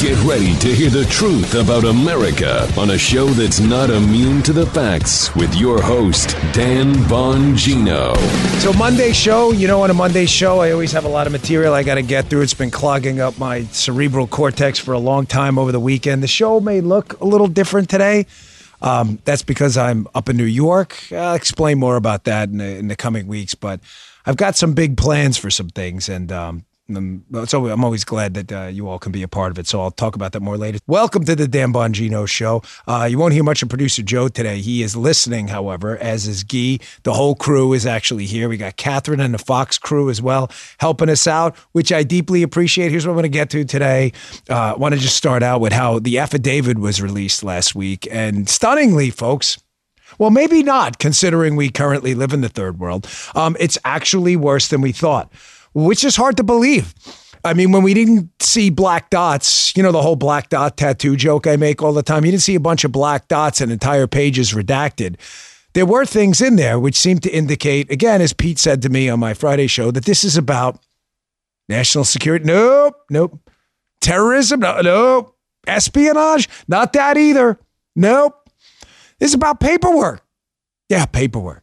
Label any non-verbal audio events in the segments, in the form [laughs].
Get ready to hear the truth about America on a show that's not immune to the facts with your host, Dan Bongino. So, Monday show, you know, on a Monday show, I always have a lot of material I got to get through. It's been clogging up my cerebral cortex for a long time over the weekend. The show may look a little different today. Um, that's because I'm up in New York. I'll explain more about that in the, in the coming weeks, but I've got some big plans for some things, and um, so I'm always glad that uh, you all can be a part of it. So I'll talk about that more later. Welcome to the Dan Bongino Show. Uh, you won't hear much of producer Joe today. He is listening, however, as is Guy. The whole crew is actually here. We got Catherine and the Fox crew as well helping us out, which I deeply appreciate. Here's what I'm going to get to today. Uh, I want to just start out with how the affidavit was released last week. And stunningly, folks, well, maybe not, considering we currently live in the third world. Um, it's actually worse than we thought which is hard to believe. I mean, when we didn't see black dots, you know, the whole black dot tattoo joke I make all the time, you didn't see a bunch of black dots and entire pages redacted. There were things in there which seemed to indicate, again, as Pete said to me on my Friday show, that this is about national security. Nope, nope. Terrorism? No, nope. Espionage? Not that either. Nope. This is about paperwork. Yeah, paperwork.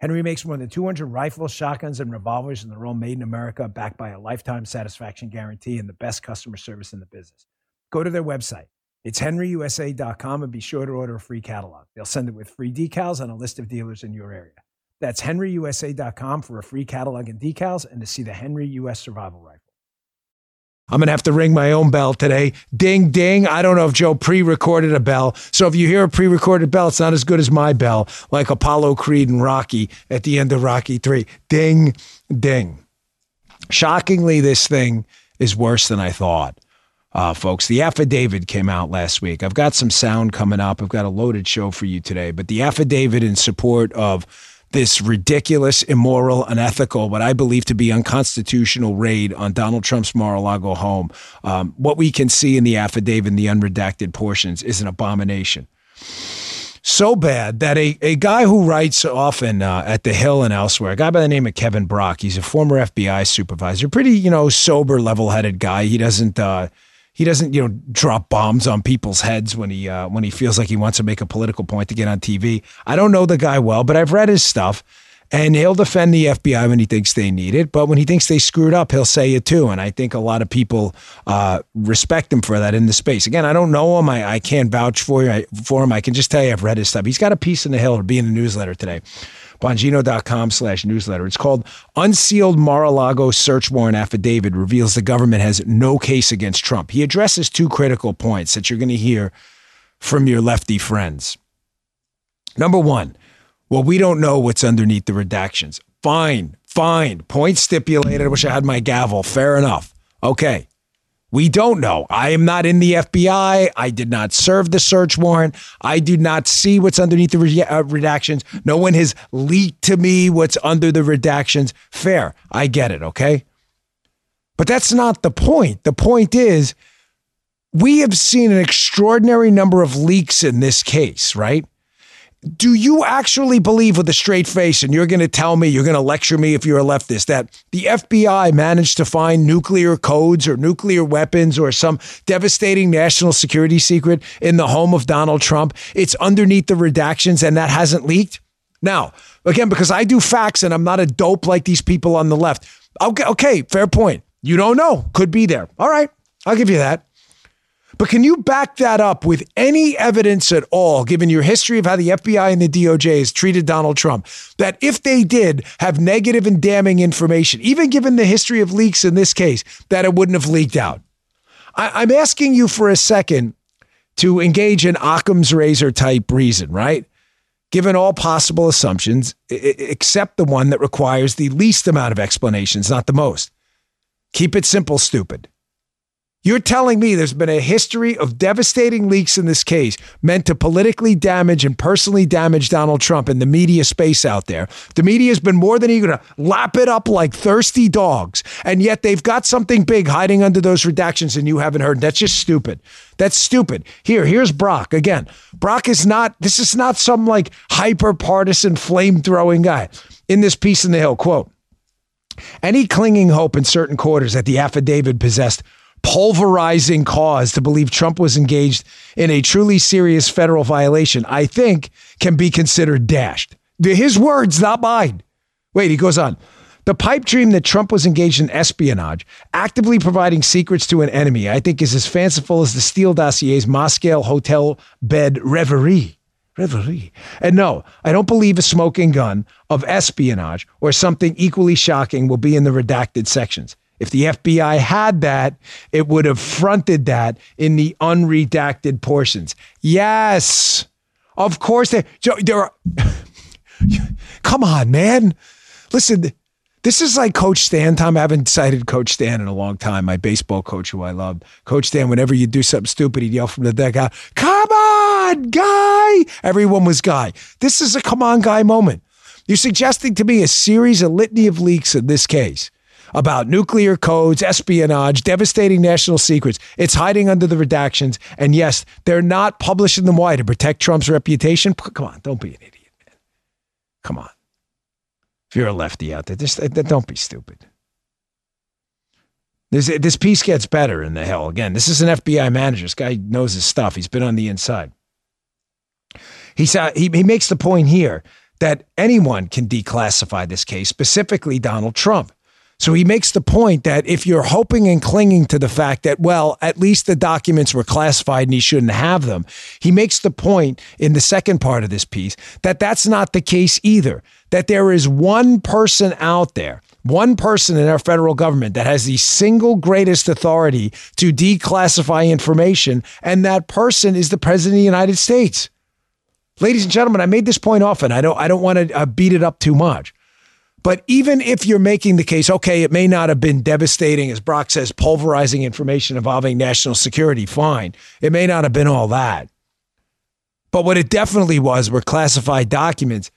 Henry makes more than 200 rifles, shotguns, and revolvers, in they're made in America, backed by a lifetime satisfaction guarantee and the best customer service in the business. Go to their website. It's henryusa.com and be sure to order a free catalog. They'll send it with free decals and a list of dealers in your area. That's henryusa.com for a free catalog and decals and to see the Henry US Survival Rifle. I'm going to have to ring my own bell today. Ding, ding. I don't know if Joe pre recorded a bell. So if you hear a pre recorded bell, it's not as good as my bell, like Apollo Creed and Rocky at the end of Rocky 3. Ding, ding. Shockingly, this thing is worse than I thought. Uh, folks, the affidavit came out last week. I've got some sound coming up. I've got a loaded show for you today, but the affidavit in support of this ridiculous, immoral, unethical, what I believe to be unconstitutional raid on Donald Trump's Mar-a-Lago home. Um, what we can see in the affidavit, in the unredacted portions, is an abomination. So bad that a, a guy who writes often uh, at the Hill and elsewhere, a guy by the name of Kevin Brock, he's a former FBI supervisor, pretty you know sober, level-headed guy. He doesn't. Uh, he doesn't you know drop bombs on people's heads when he uh, when he feels like he wants to make a political point to get on TV. I don't know the guy well, but I've read his stuff. And he'll defend the FBI when he thinks they need it, but when he thinks they screwed up, he'll say it too. And I think a lot of people uh, respect him for that in the space. Again, I don't know him. I, I can't vouch for, you, for him. I can just tell you I've read his stuff. He's got a piece in the Hill to be in the newsletter today. Bongino.com slash newsletter. It's called Unsealed Mar-a-Lago Search Warrant Affidavit Reveals the Government Has No Case Against Trump. He addresses two critical points that you're going to hear from your lefty friends. Number one, well, we don't know what's underneath the redactions. Fine, fine. Point stipulated. I wish I had my gavel. Fair enough. Okay. We don't know. I am not in the FBI. I did not serve the search warrant. I do not see what's underneath the re- uh, redactions. No one has leaked to me what's under the redactions. Fair. I get it. Okay. But that's not the point. The point is, we have seen an extraordinary number of leaks in this case, right? Do you actually believe with a straight face, and you're going to tell me, you're going to lecture me if you're a leftist, that the FBI managed to find nuclear codes or nuclear weapons or some devastating national security secret in the home of Donald Trump? It's underneath the redactions and that hasn't leaked? Now, again, because I do facts and I'm not a dope like these people on the left. Okay, okay, fair point. You don't know. Could be there. All right, I'll give you that. But can you back that up with any evidence at all, given your history of how the FBI and the DOJ has treated Donald Trump, that if they did have negative and damning information, even given the history of leaks in this case, that it wouldn't have leaked out? I, am asking you for a second to engage in Occam's razor type reason, right? Given all possible assumptions, except the one that requires the least amount of explanations, not the most. Keep it simple, stupid. You're telling me there's been a history of devastating leaks in this case meant to politically damage and personally damage Donald Trump in the media space out there. The media has been more than eager to lap it up like thirsty dogs, and yet they've got something big hiding under those redactions and you haven't heard. That's just stupid. That's stupid. Here, here's Brock again. Brock is not, this is not some like hyper partisan flame throwing guy. In this piece in the Hill, quote, any clinging hope in certain quarters that the affidavit possessed pulverizing cause to believe Trump was engaged in a truly serious federal violation, I think can be considered dashed. His words, not mine. Wait, he goes on. The pipe dream that Trump was engaged in espionage, actively providing secrets to an enemy, I think is as fanciful as the Steele dossier's Moscow hotel bed reverie. Reverie. And no, I don't believe a smoking gun of espionage or something equally shocking will be in the redacted sections. If the FBI had that, it would have fronted that in the unredacted portions. Yes, of course. There, there are. [laughs] come on, man. Listen, this is like Coach Stan. Tom, I haven't cited Coach Stan in a long time. My baseball coach, who I loved. Coach Stan, whenever you do something stupid, he'd yell from the dugout, "Come on, guy!" Everyone was guy. This is a come on, guy moment. You're suggesting to me a series, a litany of leaks in this case about nuclear codes, espionage, devastating national secrets. It's hiding under the redactions. And yes, they're not publishing them why to protect Trump's reputation. Come on, don't be an idiot, man. Come on. If you're a lefty out there, just uh, don't be stupid. This, uh, this piece gets better in the Hill. Again, this is an FBI manager. This guy knows his stuff. He's been on the inside. He, saw, he, he makes the point here that anyone can declassify this case, specifically Donald Trump. So he makes the point that if you're hoping and clinging to the fact that, well, at least the documents were classified and he shouldn't have them, he makes the point in the second part of this piece that that's not the case either. That there is one person out there, one person in our federal government that has the single greatest authority to declassify information, and that person is the President of the United States. Ladies and gentlemen, I made this point often. I don't, I don't want to uh, beat it up too much. But even if you're making the case, okay, it may not have been devastating, as Brock says, pulverizing information involving national security, fine. It may not have been all that. But what it definitely was were classified documents.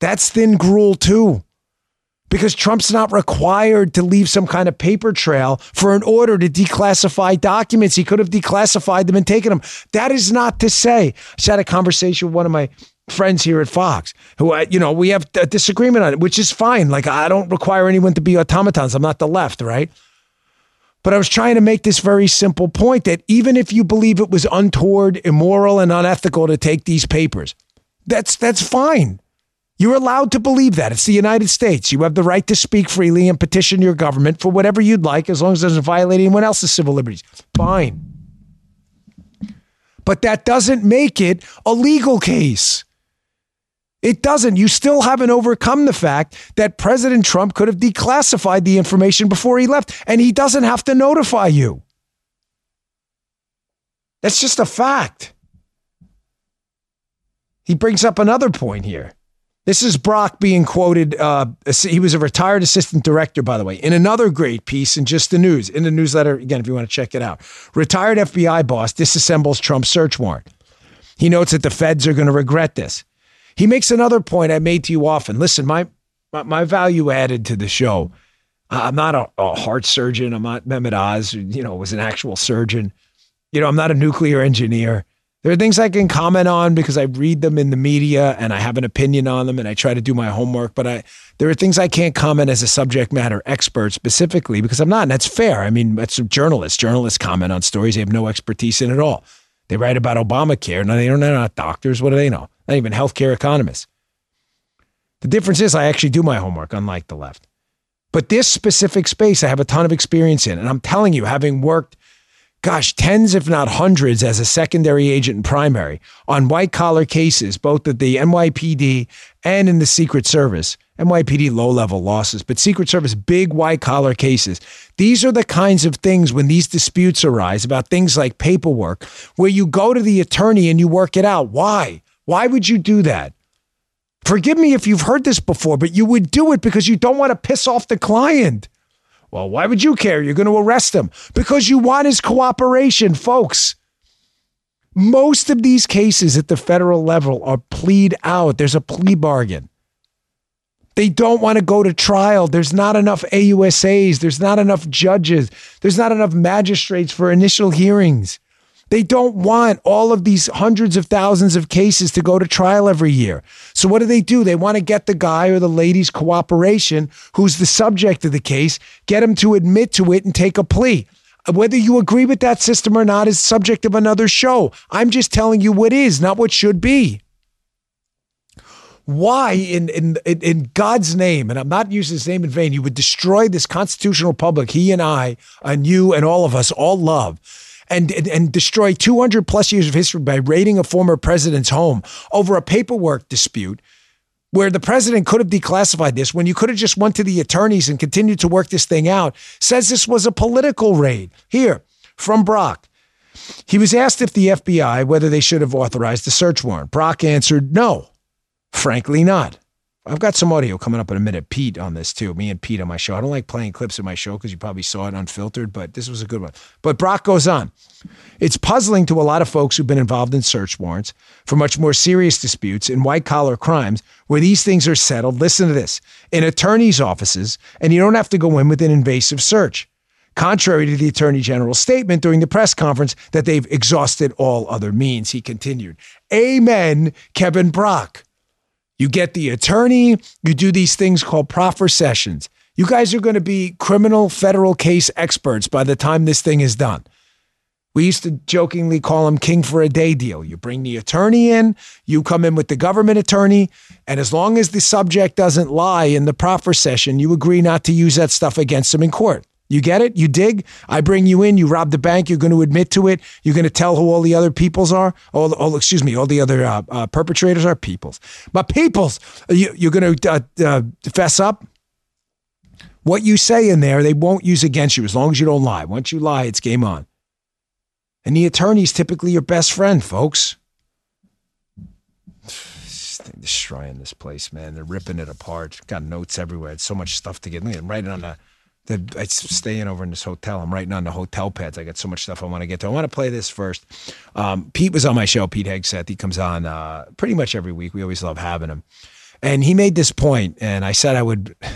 That's thin gruel, too. Because Trump's not required to leave some kind of paper trail for an order to declassify documents. He could have declassified them and taken them. That is not to say. I just had a conversation with one of my friends here at Fox who, uh, you know, we have a disagreement on it, which is fine. Like, I don't require anyone to be automatons. I'm not the left, right? But I was trying to make this very simple point that even if you believe it was untoward, immoral, and unethical to take these papers, that's that's fine. You're allowed to believe that. It's the United States. You have the right to speak freely and petition your government for whatever you'd like, as long as it doesn't violate anyone else's civil liberties. Fine. But that doesn't make it a legal case. It doesn't. You still haven't overcome the fact that President Trump could have declassified the information before he left, and he doesn't have to notify you. That's just a fact. He brings up another point here. This is Brock being quoted. Uh, he was a retired assistant director, by the way, in another great piece in Just the News, in the newsletter. Again, if you want to check it out. Retired FBI boss disassembles Trump's search warrant. He notes that the feds are going to regret this. He makes another point I made to you often. Listen, my my, my value added to the show. I'm not a, a, heart surgeon. I'm not Mehmet Oz, you know, was an actual surgeon. You know, I'm not a nuclear engineer. There are things I can comment on because I read them in the media and I have an opinion on them and I try to do my homework. But I there are things I can't comment as a subject matter expert specifically because I'm not, and that's fair. I mean, that's journalists. Journalists comment on stories they have no expertise in at all. They write about Obamacare. Now they don't know not doctors. What do they know? Not even healthcare economists. The difference is I actually do my homework, unlike the left. But this specific space, I have a ton of experience in. And I'm telling you, having worked, gosh, tens, if not hundreds, as a secondary agent and primary on white collar cases, both at the NYPD and in the Secret Service, NYPD low level losses, but Secret Service big white collar cases. These are the kinds of things when these disputes arise about things like paperwork, where you go to the attorney and you work it out. Why? Why would you do that? Forgive me if you've heard this before, but you would do it because you don't want to piss off the client. Well, why would you care? You're going to arrest him because you want his cooperation, folks. Most of these cases at the federal level are plead out. There's a plea bargain. They don't want to go to trial. There's not enough AUSAs. There's not enough judges. There's not enough magistrates for initial hearings. They don't want all of these hundreds of thousands of cases to go to trial every year. So, what do they do? They want to get the guy or the lady's cooperation, who's the subject of the case, get him to admit to it and take a plea. Whether you agree with that system or not is subject of another show. I'm just telling you what is, not what should be. Why, in, in, in God's name, and I'm not using his name in vain, you would destroy this constitutional republic he and I, and you and all of us all love and, and, and destroy 200 plus years of history by raiding a former president's home over a paperwork dispute where the president could have declassified this when you could have just went to the attorneys and continued to work this thing out. Says this was a political raid. Here from brock. He was asked if the fbi whether they should have authorized the search warrant. Brock answered no frankly not I've got some audio coming up in a minute. Pete on this too. Me and Pete on my show. I don't like playing clips of my show because you probably saw it unfiltered, but this was a good one. But Brock goes on. It's puzzling to a lot of folks who've been involved in search warrants for much more serious disputes in white collar crimes where these things are settled. Listen to this in attorneys' offices, and you don't have to go in with an invasive search. Contrary to the Attorney General's statement during the press conference that they've exhausted all other means, he continued. Amen, Kevin Brock. You get the attorney, you do these things called proffer sessions. You guys are going to be criminal federal case experts by the time this thing is done. We used to jokingly call them king for a day deal. You bring the attorney in, you come in with the government attorney, and as long as the subject doesn't lie in the proffer session, you agree not to use that stuff against them in court. You get it? You dig? I bring you in, you rob the bank, you're going to admit to it, you're going to tell who all the other peoples are, all, all excuse me, all the other uh, uh, perpetrators are peoples. But peoples, you, you're going to fess up. What you say in there, they won't use against you as long as you don't lie. Once you lie, it's game on. And the attorney's typically your best friend, folks. They're Destroying this place, man. They're ripping it apart. Got notes everywhere. It's so much stuff to get. I'm writing on the the, I staying over in this hotel. I'm writing on the hotel pads. I got so much stuff I want to get to. I want to play this first. Um, Pete was on my show. Pete Hegseth. He comes on uh, pretty much every week. We always love having him. And he made this point, and I said I would. [laughs]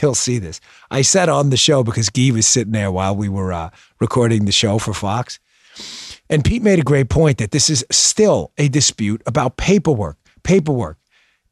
You'll see this. I said on the show because Guy was sitting there while we were uh, recording the show for Fox. And Pete made a great point that this is still a dispute about paperwork. Paperwork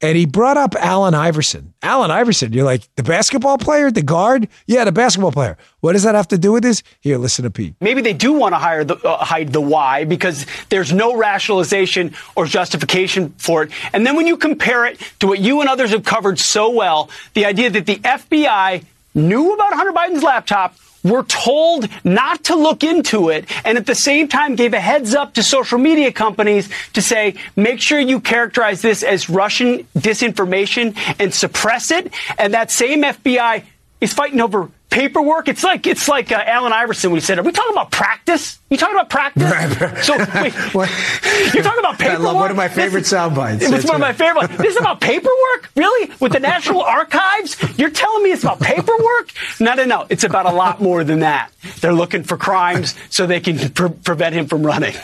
and he brought up Allen Iverson. Allen Iverson, you're like, the basketball player, the guard? Yeah, the basketball player. What does that have to do with this? Here, listen to Pete. Maybe they do want to the, uh, hide the why because there's no rationalization or justification for it. And then when you compare it to what you and others have covered so well, the idea that the FBI knew about Hunter Biden's laptop, were told not to look into it and at the same time gave a heads up to social media companies to say, make sure you characterize this as Russian disinformation and suppress it. And that same FBI is fighting over paperwork. It's like it's like uh, Allen Iverson. We said, "Are we talking about practice? You talking about practice?" [laughs] so wait, [laughs] you're talking about paperwork. I love one of my favorite this, sound bites. It's one right. of my favorite. This is about paperwork, really? With the National [laughs] Archives? You're telling me it's about paperwork? No, no, no. It's about a lot more than that. They're looking for crimes so they can pre- prevent him from running.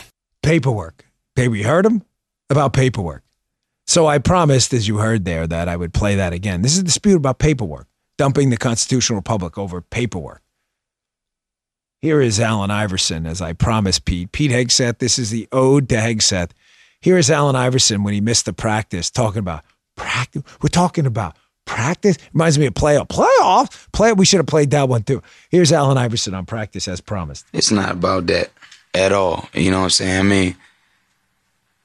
Paperwork. Baby, you heard him about paperwork. So I promised, as you heard there, that I would play that again. This is a dispute about paperwork dumping the constitutional republic over paperwork. Here is Allen Iverson, as I promised Pete. Pete Hegseth, this is the ode to Hegseth. Here is Allen Iverson when he missed the practice, talking about practice. We're talking about practice. Reminds me of playoff. Playoff? Play. We should have played that one too. Here's Allen Iverson on practice as promised. It's not about that at all. You know what I'm saying? I mean,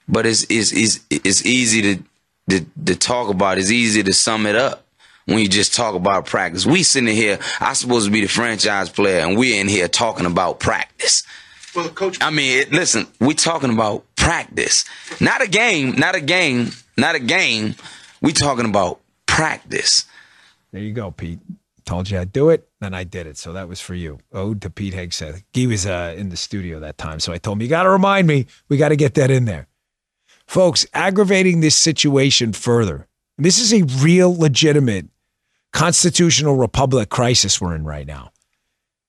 but it's it's it's, it's easy to, to to talk about. It's easy to sum it up when you just talk about practice. We sitting here, I supposed to be the franchise player, and we're in here talking about practice. Well, coach. I mean, it, listen, we talking about practice, not a game, not a game, not a game. We talking about practice. There you go, Pete. Told you I'd do it, and I did it. So that was for you. Ode to Pete Hegseth. He was uh, in the studio that time, so I told him, you got to remind me. We got to get that in there. Folks, aggravating this situation further. This is a real, legitimate constitutional republic crisis we're in right now.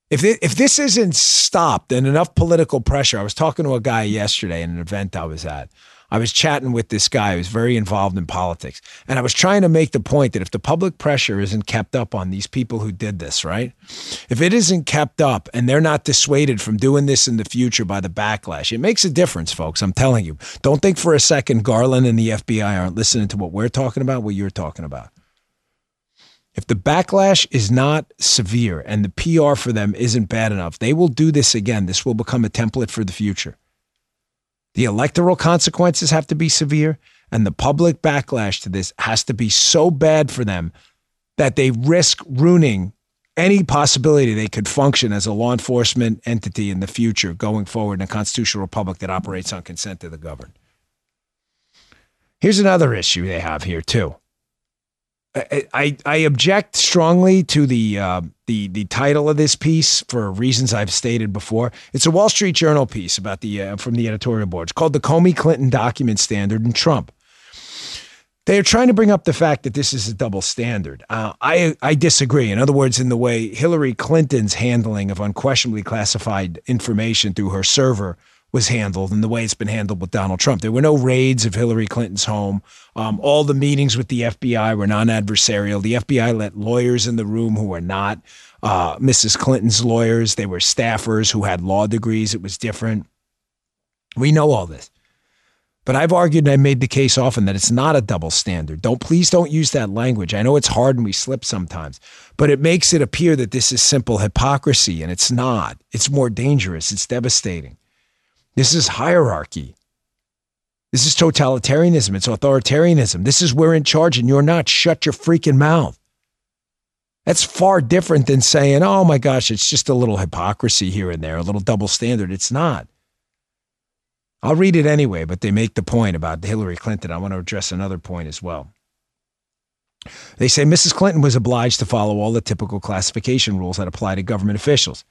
If it, if this isn't stopped and enough political pressure, I was talking to a guy yesterday in an event I was at. I was chatting with this guy who's very involved in politics, and I was trying to make the point that if the public pressure isn't kept up on these people who did this, right? If it isn't kept up and they're not dissuaded from doing this in the future by the backlash, it makes a difference, folks. I'm telling you. Don't think for a second Garland and the FBI aren't listening to what we're talking about, what you're talking about. If the backlash is not severe and the PR for them isn't bad enough, they will do this again. This will become a template for the future. The electoral consequences have to be severe, and the public backlash to this has to be so bad for them that they risk ruining any possibility they could function as a law enforcement entity in the future going forward in a constitutional republic that operates on consent of the governed. Here's another issue they have here, too. I, I object strongly to the uh, the the title of this piece for reasons I've stated before. It's a Wall Street Journal piece about the uh, from the editorial board. It's called "The Comey Clinton Document Standard and Trump." They are trying to bring up the fact that this is a double standard. Uh, I I disagree. In other words, in the way Hillary Clinton's handling of unquestionably classified information through her server was handled and the way it's been handled with Donald Trump. There were no raids of Hillary Clinton's home. Um, all the meetings with the FBI were non adversarial. The FBI let lawyers in the room who were not uh, Mrs. Clinton's lawyers, they were staffers who had law degrees. It was different. We know all this. But I've argued and I made the case often that it's not a double standard. Don't please don't use that language. I know it's hard and we slip sometimes, but it makes it appear that this is simple hypocrisy and it's not. It's more dangerous. It's devastating. This is hierarchy. This is totalitarianism. It's authoritarianism. This is we're in charge and you're not. Shut your freaking mouth. That's far different than saying, oh my gosh, it's just a little hypocrisy here and there, a little double standard. It's not. I'll read it anyway, but they make the point about Hillary Clinton. I want to address another point as well. They say Mrs. Clinton was obliged to follow all the typical classification rules that apply to government officials.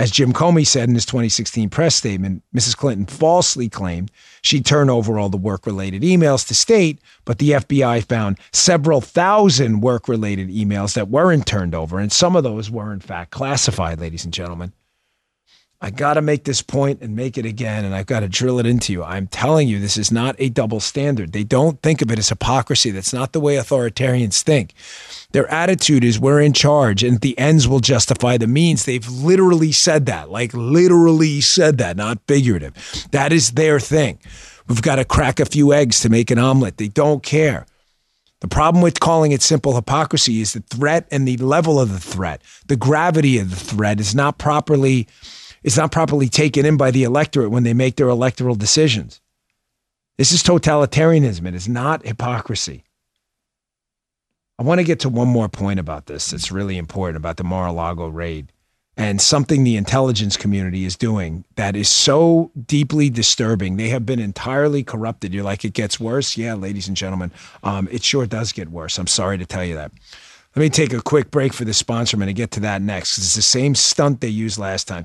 As Jim Comey said in his 2016 press statement, Mrs. Clinton falsely claimed she'd turn over all the work related emails to state, but the FBI found several thousand work related emails that weren't turned over, and some of those were, in fact, classified, ladies and gentlemen. I got to make this point and make it again, and I've got to drill it into you. I'm telling you, this is not a double standard. They don't think of it as hypocrisy. That's not the way authoritarians think. Their attitude is we're in charge and the ends will justify the means. They've literally said that, like literally said that, not figurative. That is their thing. We've got to crack a few eggs to make an omelet. They don't care. The problem with calling it simple hypocrisy is the threat and the level of the threat, the gravity of the threat is not properly is not properly taken in by the electorate when they make their electoral decisions. This is totalitarianism. It is not hypocrisy. I want to get to one more point about this that's really important about the Mar a Lago raid and something the intelligence community is doing that is so deeply disturbing. They have been entirely corrupted. You're like, it gets worse? Yeah, ladies and gentlemen, um, it sure does get worse. I'm sorry to tell you that. Let me take a quick break for the sponsor. I'm going to get to that next. It's the same stunt they used last time.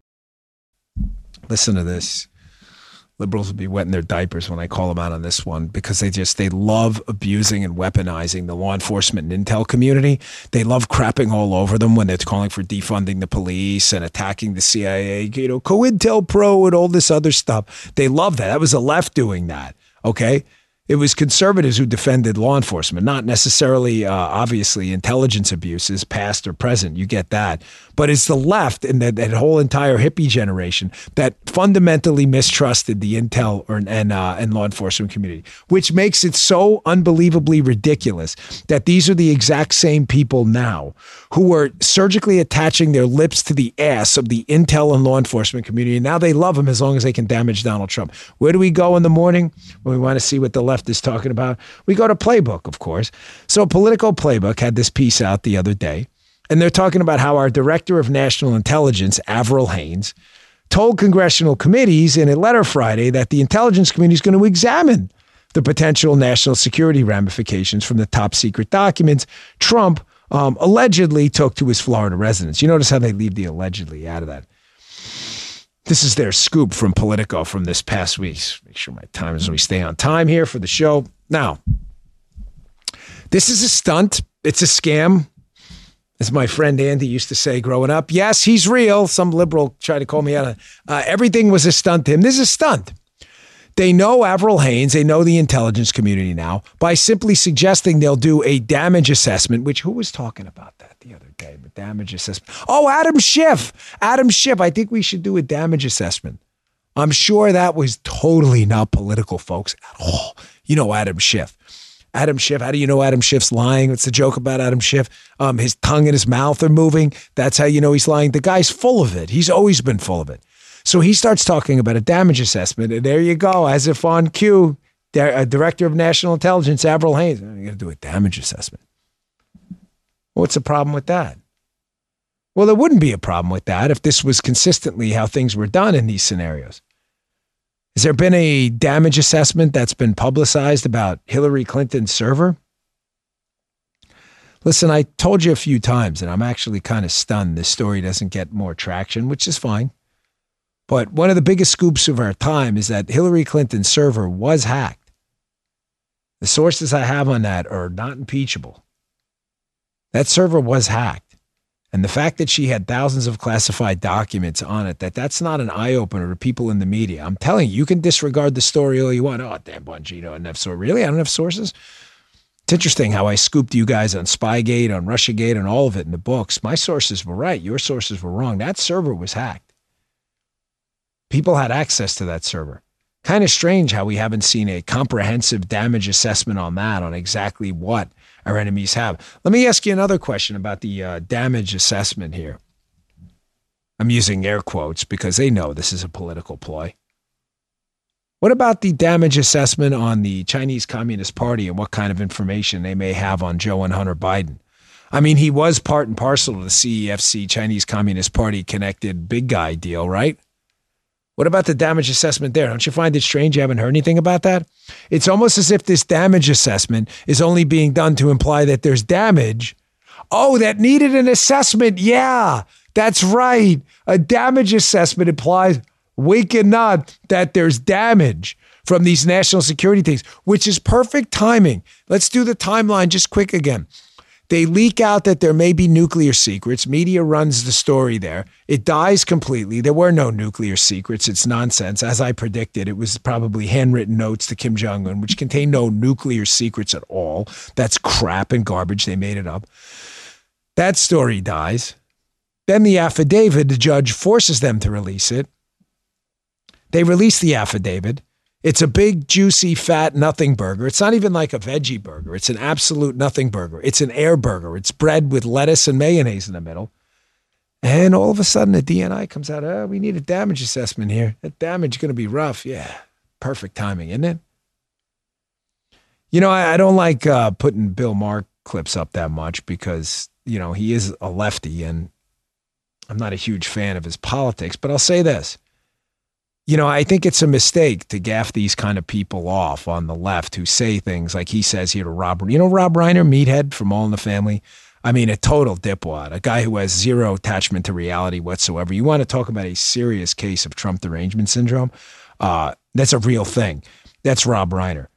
Listen to this. Liberals will be wetting their diapers when I call them out on this one because they just they love abusing and weaponizing the law enforcement and intel community. They love crapping all over them when they're calling for defunding the police and attacking the CIA, you know, COINTELPRO and all this other stuff. They love that. That was the left doing that. Okay it was conservatives who defended law enforcement, not necessarily, uh, obviously, intelligence abuses, past or present. You get that. But it's the left and that, that whole entire hippie generation that fundamentally mistrusted the intel or, and, uh, and law enforcement community, which makes it so unbelievably ridiculous that these are the exact same people now who are surgically attaching their lips to the ass of the intel and law enforcement community. And now they love them as long as they can damage Donald Trump. Where do we go in the morning when we want to see what the left is talking about. We go to Playbook, of course. So Politico Playbook had this piece out the other day, and they're talking about how our Director of National Intelligence, Avril Haines, told congressional committees in a letter Friday that the intelligence community is going to examine the potential national security ramifications from the top secret documents Trump um, allegedly took to his Florida residence. You notice how they leave the allegedly out of that. This is their scoop from Politico from this past week. Make sure my time is we stay on time here for the show. Now, this is a stunt. It's a scam. As my friend Andy used to say growing up, yes, he's real. Some liberal tried to call me out. On uh, everything was a stunt to him. This is a stunt. They know Avril Haines, they know the intelligence community now by simply suggesting they'll do a damage assessment, which who was talking about that the other day? The damage assessment. Oh, Adam Schiff. Adam Schiff. I think we should do a damage assessment. I'm sure that was totally not political, folks, at all. You know Adam Schiff. Adam Schiff. How do you know Adam Schiff's lying? It's the joke about Adam Schiff? Um, his tongue and his mouth are moving. That's how you know he's lying. The guy's full of it. He's always been full of it. So he starts talking about a damage assessment, and there you go, as if on cue, a director of national intelligence, Avril Haines, I'm going to do a damage assessment. What's the problem with that? Well, there wouldn't be a problem with that if this was consistently how things were done in these scenarios. Has there been a damage assessment that's been publicized about Hillary Clinton's server? Listen, I told you a few times, and I'm actually kind of stunned this story doesn't get more traction, which is fine. But one of the biggest scoops of our time is that Hillary Clinton's server was hacked. The sources I have on that are not impeachable. That server was hacked. And the fact that she had thousands of classified documents on it, that that's not an eye opener to people in the media. I'm telling you, you can disregard the story all you want. Oh, Dan, Bongino, enough sources. Really? I don't have sources? It's interesting how I scooped you guys on Spygate, on Russiagate, and all of it in the books. My sources were right. Your sources were wrong. That server was hacked. People had access to that server. Kind of strange how we haven't seen a comprehensive damage assessment on that, on exactly what our enemies have. Let me ask you another question about the uh, damage assessment here. I'm using air quotes because they know this is a political ploy. What about the damage assessment on the Chinese Communist Party and what kind of information they may have on Joe and Hunter Biden? I mean, he was part and parcel of the CEFC Chinese Communist Party connected big guy deal, right? What about the damage assessment there? Don't you find it strange you haven't heard anything about that? It's almost as if this damage assessment is only being done to imply that there's damage. Oh, that needed an assessment. Yeah, that's right. A damage assessment implies wake and nod that there's damage from these national security things, which is perfect timing. Let's do the timeline just quick again. They leak out that there may be nuclear secrets. Media runs the story there. It dies completely. There were no nuclear secrets. It's nonsense. As I predicted, it was probably handwritten notes to Kim Jong un, which contain no nuclear secrets at all. That's crap and garbage. They made it up. That story dies. Then the affidavit, the judge forces them to release it. They release the affidavit. It's a big, juicy, fat nothing burger. It's not even like a veggie burger. It's an absolute nothing burger. It's an air burger. It's bread with lettuce and mayonnaise in the middle. And all of a sudden, the DNI comes out. Oh, we need a damage assessment here. That damage is going to be rough. Yeah, perfect timing, isn't it? You know, I, I don't like uh, putting Bill Maher clips up that much because you know he is a lefty, and I'm not a huge fan of his politics. But I'll say this: you know, I think it's a mistake to gaff these kind of people off on the left who say things like he says here to Rob. You know, Rob Reiner, meathead from All in the Family. I mean, a total dipwad, a guy who has zero attachment to reality whatsoever. You want to talk about a serious case of Trump derangement syndrome? Uh, that's a real thing. That's Rob Reiner.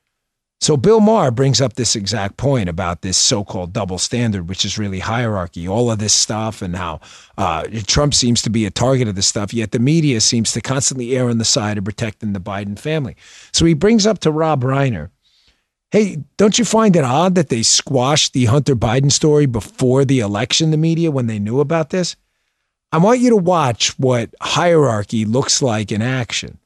So Bill Maher brings up this exact point about this so-called double standard, which is really hierarchy, all of this stuff, and how uh, Trump seems to be a target of this stuff. Yet the media seems to constantly err on the side of protecting the Biden family. So he brings up to Rob Reiner, "Hey, don't you find it odd that they squashed the Hunter Biden story before the election? The media when they knew about this." I want you to watch what hierarchy looks like in action.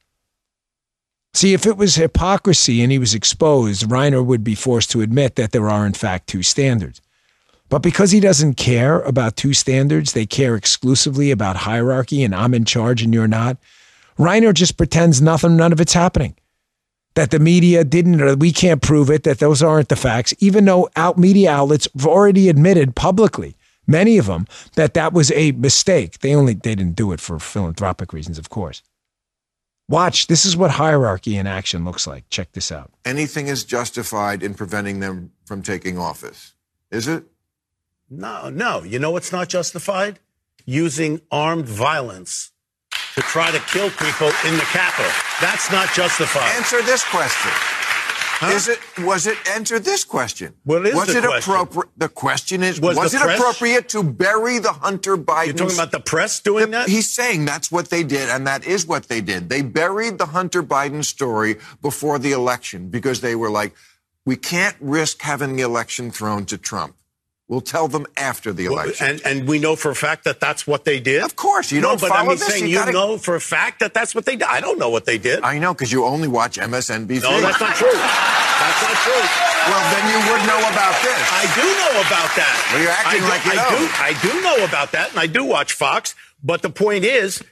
See, if it was hypocrisy and he was exposed, Reiner would be forced to admit that there are, in fact, two standards. But because he doesn't care about two standards, they care exclusively about hierarchy and I'm in charge and you're not. Reiner just pretends nothing, none of it's happening. that the media didn't, or we can't prove it, that those aren't the facts, even though out media outlets have already admitted publicly, many of them, that that was a mistake. They only, they didn't do it for philanthropic reasons, of course. Watch, this is what hierarchy in action looks like. Check this out. Anything is justified in preventing them from taking office. Is it? No, no. You know what's not justified? Using armed violence to try to kill people in the Capitol. That's not justified. Answer this question. Is it was it answer this question? What is was the it question? appropriate? The question is Was was, it press- appropriate to bury the Hunter Biden? You're talking about the press doing that? He's saying that's what they did, and that is what they did. They buried the Hunter Biden story before the election because they were like, we can't risk having the election thrown to Trump. We'll tell them after the election. And and we know for a fact that that's what they did. Of course, you no, don't but follow I mean, this, saying you gotta- know for a fact that that's what they did. I don't know what they did. I know because you only watch MSNBC. no, that's not true. That's not true. Well, then you would know about this. I do know about that. Well, you're acting I do, like you I don't. do. I do know about that, and I do watch Fox. But the point is,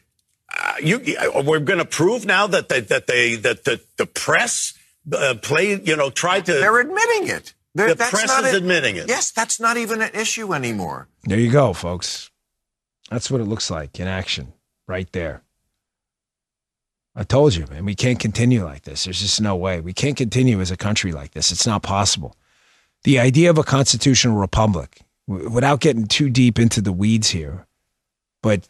uh, you uh, we're going to prove now that they, that they that the, the press uh, played, you know, tried to. They're admitting it. They're- The that's press not is a- admitting it. Yes, that's not even an issue anymore. There you go, folks. That's what it looks like in action, right there. I told you, man, we can't continue like this. There's just no way. We can't continue as a country like this. It's not possible. The idea of a constitutional republic, w- without getting too deep into the weeds here, but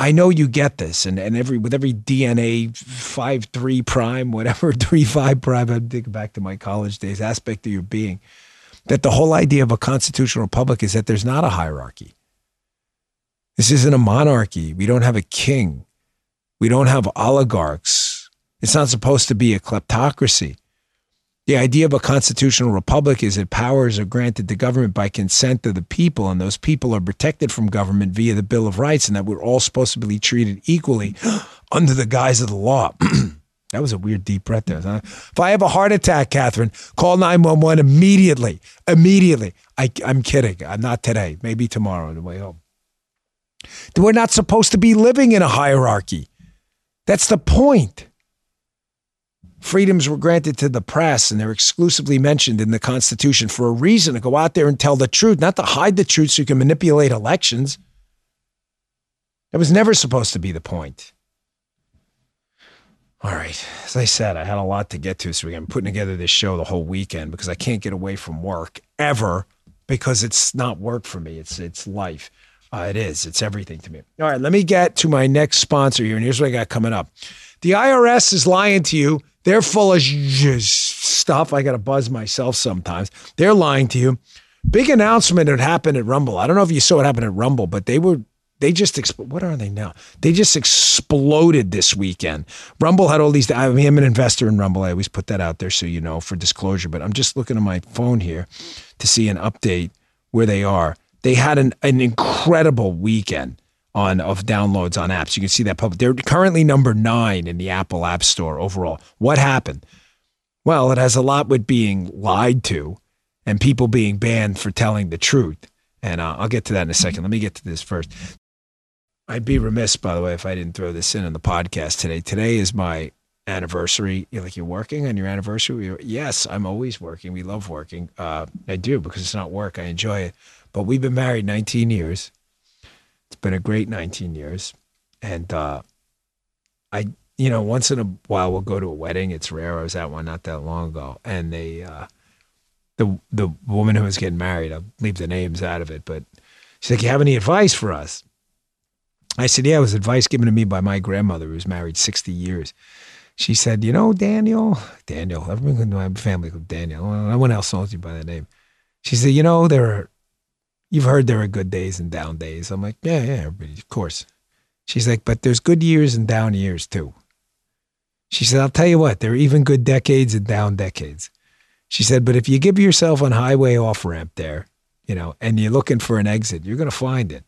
I know you get this, and, and every with every DNA five three prime, whatever [laughs] three five prime, I'm thinking back to my college days aspect of your being that the whole idea of a constitutional republic is that there's not a hierarchy. This isn't a monarchy. We don't have a king. We don't have oligarchs. It's not supposed to be a kleptocracy. The idea of a constitutional republic is that powers are granted to government by consent of the people, and those people are protected from government via the Bill of Rights, and that we're all supposed to be treated equally [gasps] under the guise of the law. [clears throat] That was a weird deep breath there. Huh? If I have a heart attack, Catherine, call 911 immediately. Immediately. I, I'm kidding. I'm not today. Maybe tomorrow on the way home. We're not supposed to be living in a hierarchy. That's the point. Freedoms were granted to the press and they're exclusively mentioned in the Constitution for a reason to go out there and tell the truth, not to hide the truth so you can manipulate elections. That was never supposed to be the point. All right. As I said, I had a lot to get to this week. I'm putting together this show the whole weekend because I can't get away from work ever because it's not work for me. It's it's life. Uh, it is. It's everything to me. All right. Let me get to my next sponsor here, and here's what I got coming up. The IRS is lying to you. They're full of stuff. I got to buzz myself sometimes. They're lying to you. Big announcement that happened at Rumble. I don't know if you saw what happened at Rumble, but they were they just what are they now? They just exploded this weekend. Rumble had all these. I mean, I'm an investor in Rumble. I always put that out there so you know for disclosure. But I'm just looking at my phone here to see an update where they are. They had an, an incredible weekend on of downloads on apps. You can see that public. They're currently number nine in the Apple App Store overall. What happened? Well, it has a lot with being lied to and people being banned for telling the truth. And uh, I'll get to that in a second. Let me get to this first. I'd be remiss, by the way, if I didn't throw this in on the podcast today. Today is my anniversary. You're like, you're working on your anniversary? Yes, I'm always working. We love working. Uh, I do because it's not work. I enjoy it. But we've been married 19 years. It's been a great 19 years. And uh, I, you know, once in a while we'll go to a wedding. It's rare. I was at one not that long ago. And they, uh, the, the woman who was getting married, I'll leave the names out of it, but she's like, you have any advice for us? I said, yeah, it was advice given to me by my grandmother who was married 60 years. She said, you know, Daniel, Daniel, everyone in my family called Daniel. No one else knows you by that name. She said, you know, there are, you've heard there are good days and down days. I'm like, yeah, yeah, everybody, of course. She's like, but there's good years and down years too. She said, I'll tell you what, there are even good decades and down decades. She said, but if you give yourself on highway off ramp there, you know, and you're looking for an exit, you're going to find it.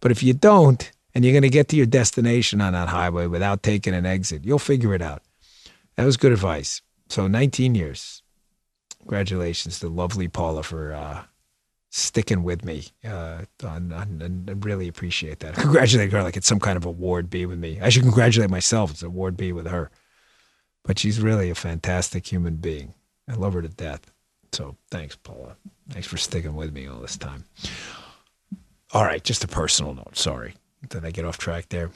But if you don't, and you're going to get to your destination on that highway without taking an exit, you'll figure it out. That was good advice. So 19 years. Congratulations to lovely Paula for uh, sticking with me. Uh, on, on, and I really appreciate that. I [laughs] Congratulate her like it's some kind of award be with me. I should congratulate myself. It's award be with her. but she's really a fantastic human being. I love her to death. So thanks, Paula. Thanks for sticking with me all this time. All right, just a personal note. Sorry. Did I get off track there?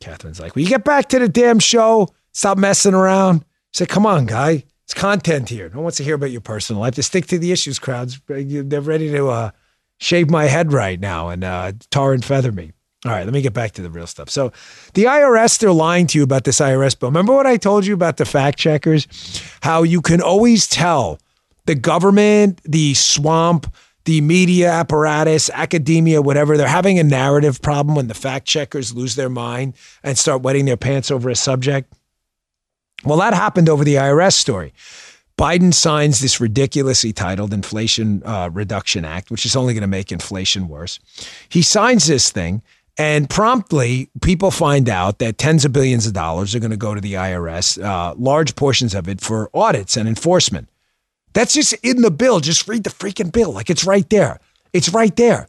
Catherine's like, Will you get back to the damn show? Stop messing around. Said, Come on, guy. It's content here. No one wants to hear about your personal life. To stick to the issues, crowds. They're ready to uh, shave my head right now and uh, tar and feather me. All right, let me get back to the real stuff. So, the IRS, they're lying to you about this IRS bill. Remember what I told you about the fact checkers? How you can always tell the government, the swamp, the media apparatus, academia, whatever, they're having a narrative problem when the fact checkers lose their mind and start wetting their pants over a subject. Well, that happened over the IRS story. Biden signs this ridiculously titled Inflation uh, Reduction Act, which is only going to make inflation worse. He signs this thing. And promptly, people find out that tens of billions of dollars are going to go to the IRS, uh, large portions of it for audits and enforcement. That's just in the bill. Just read the freaking bill. Like it's right there. It's right there.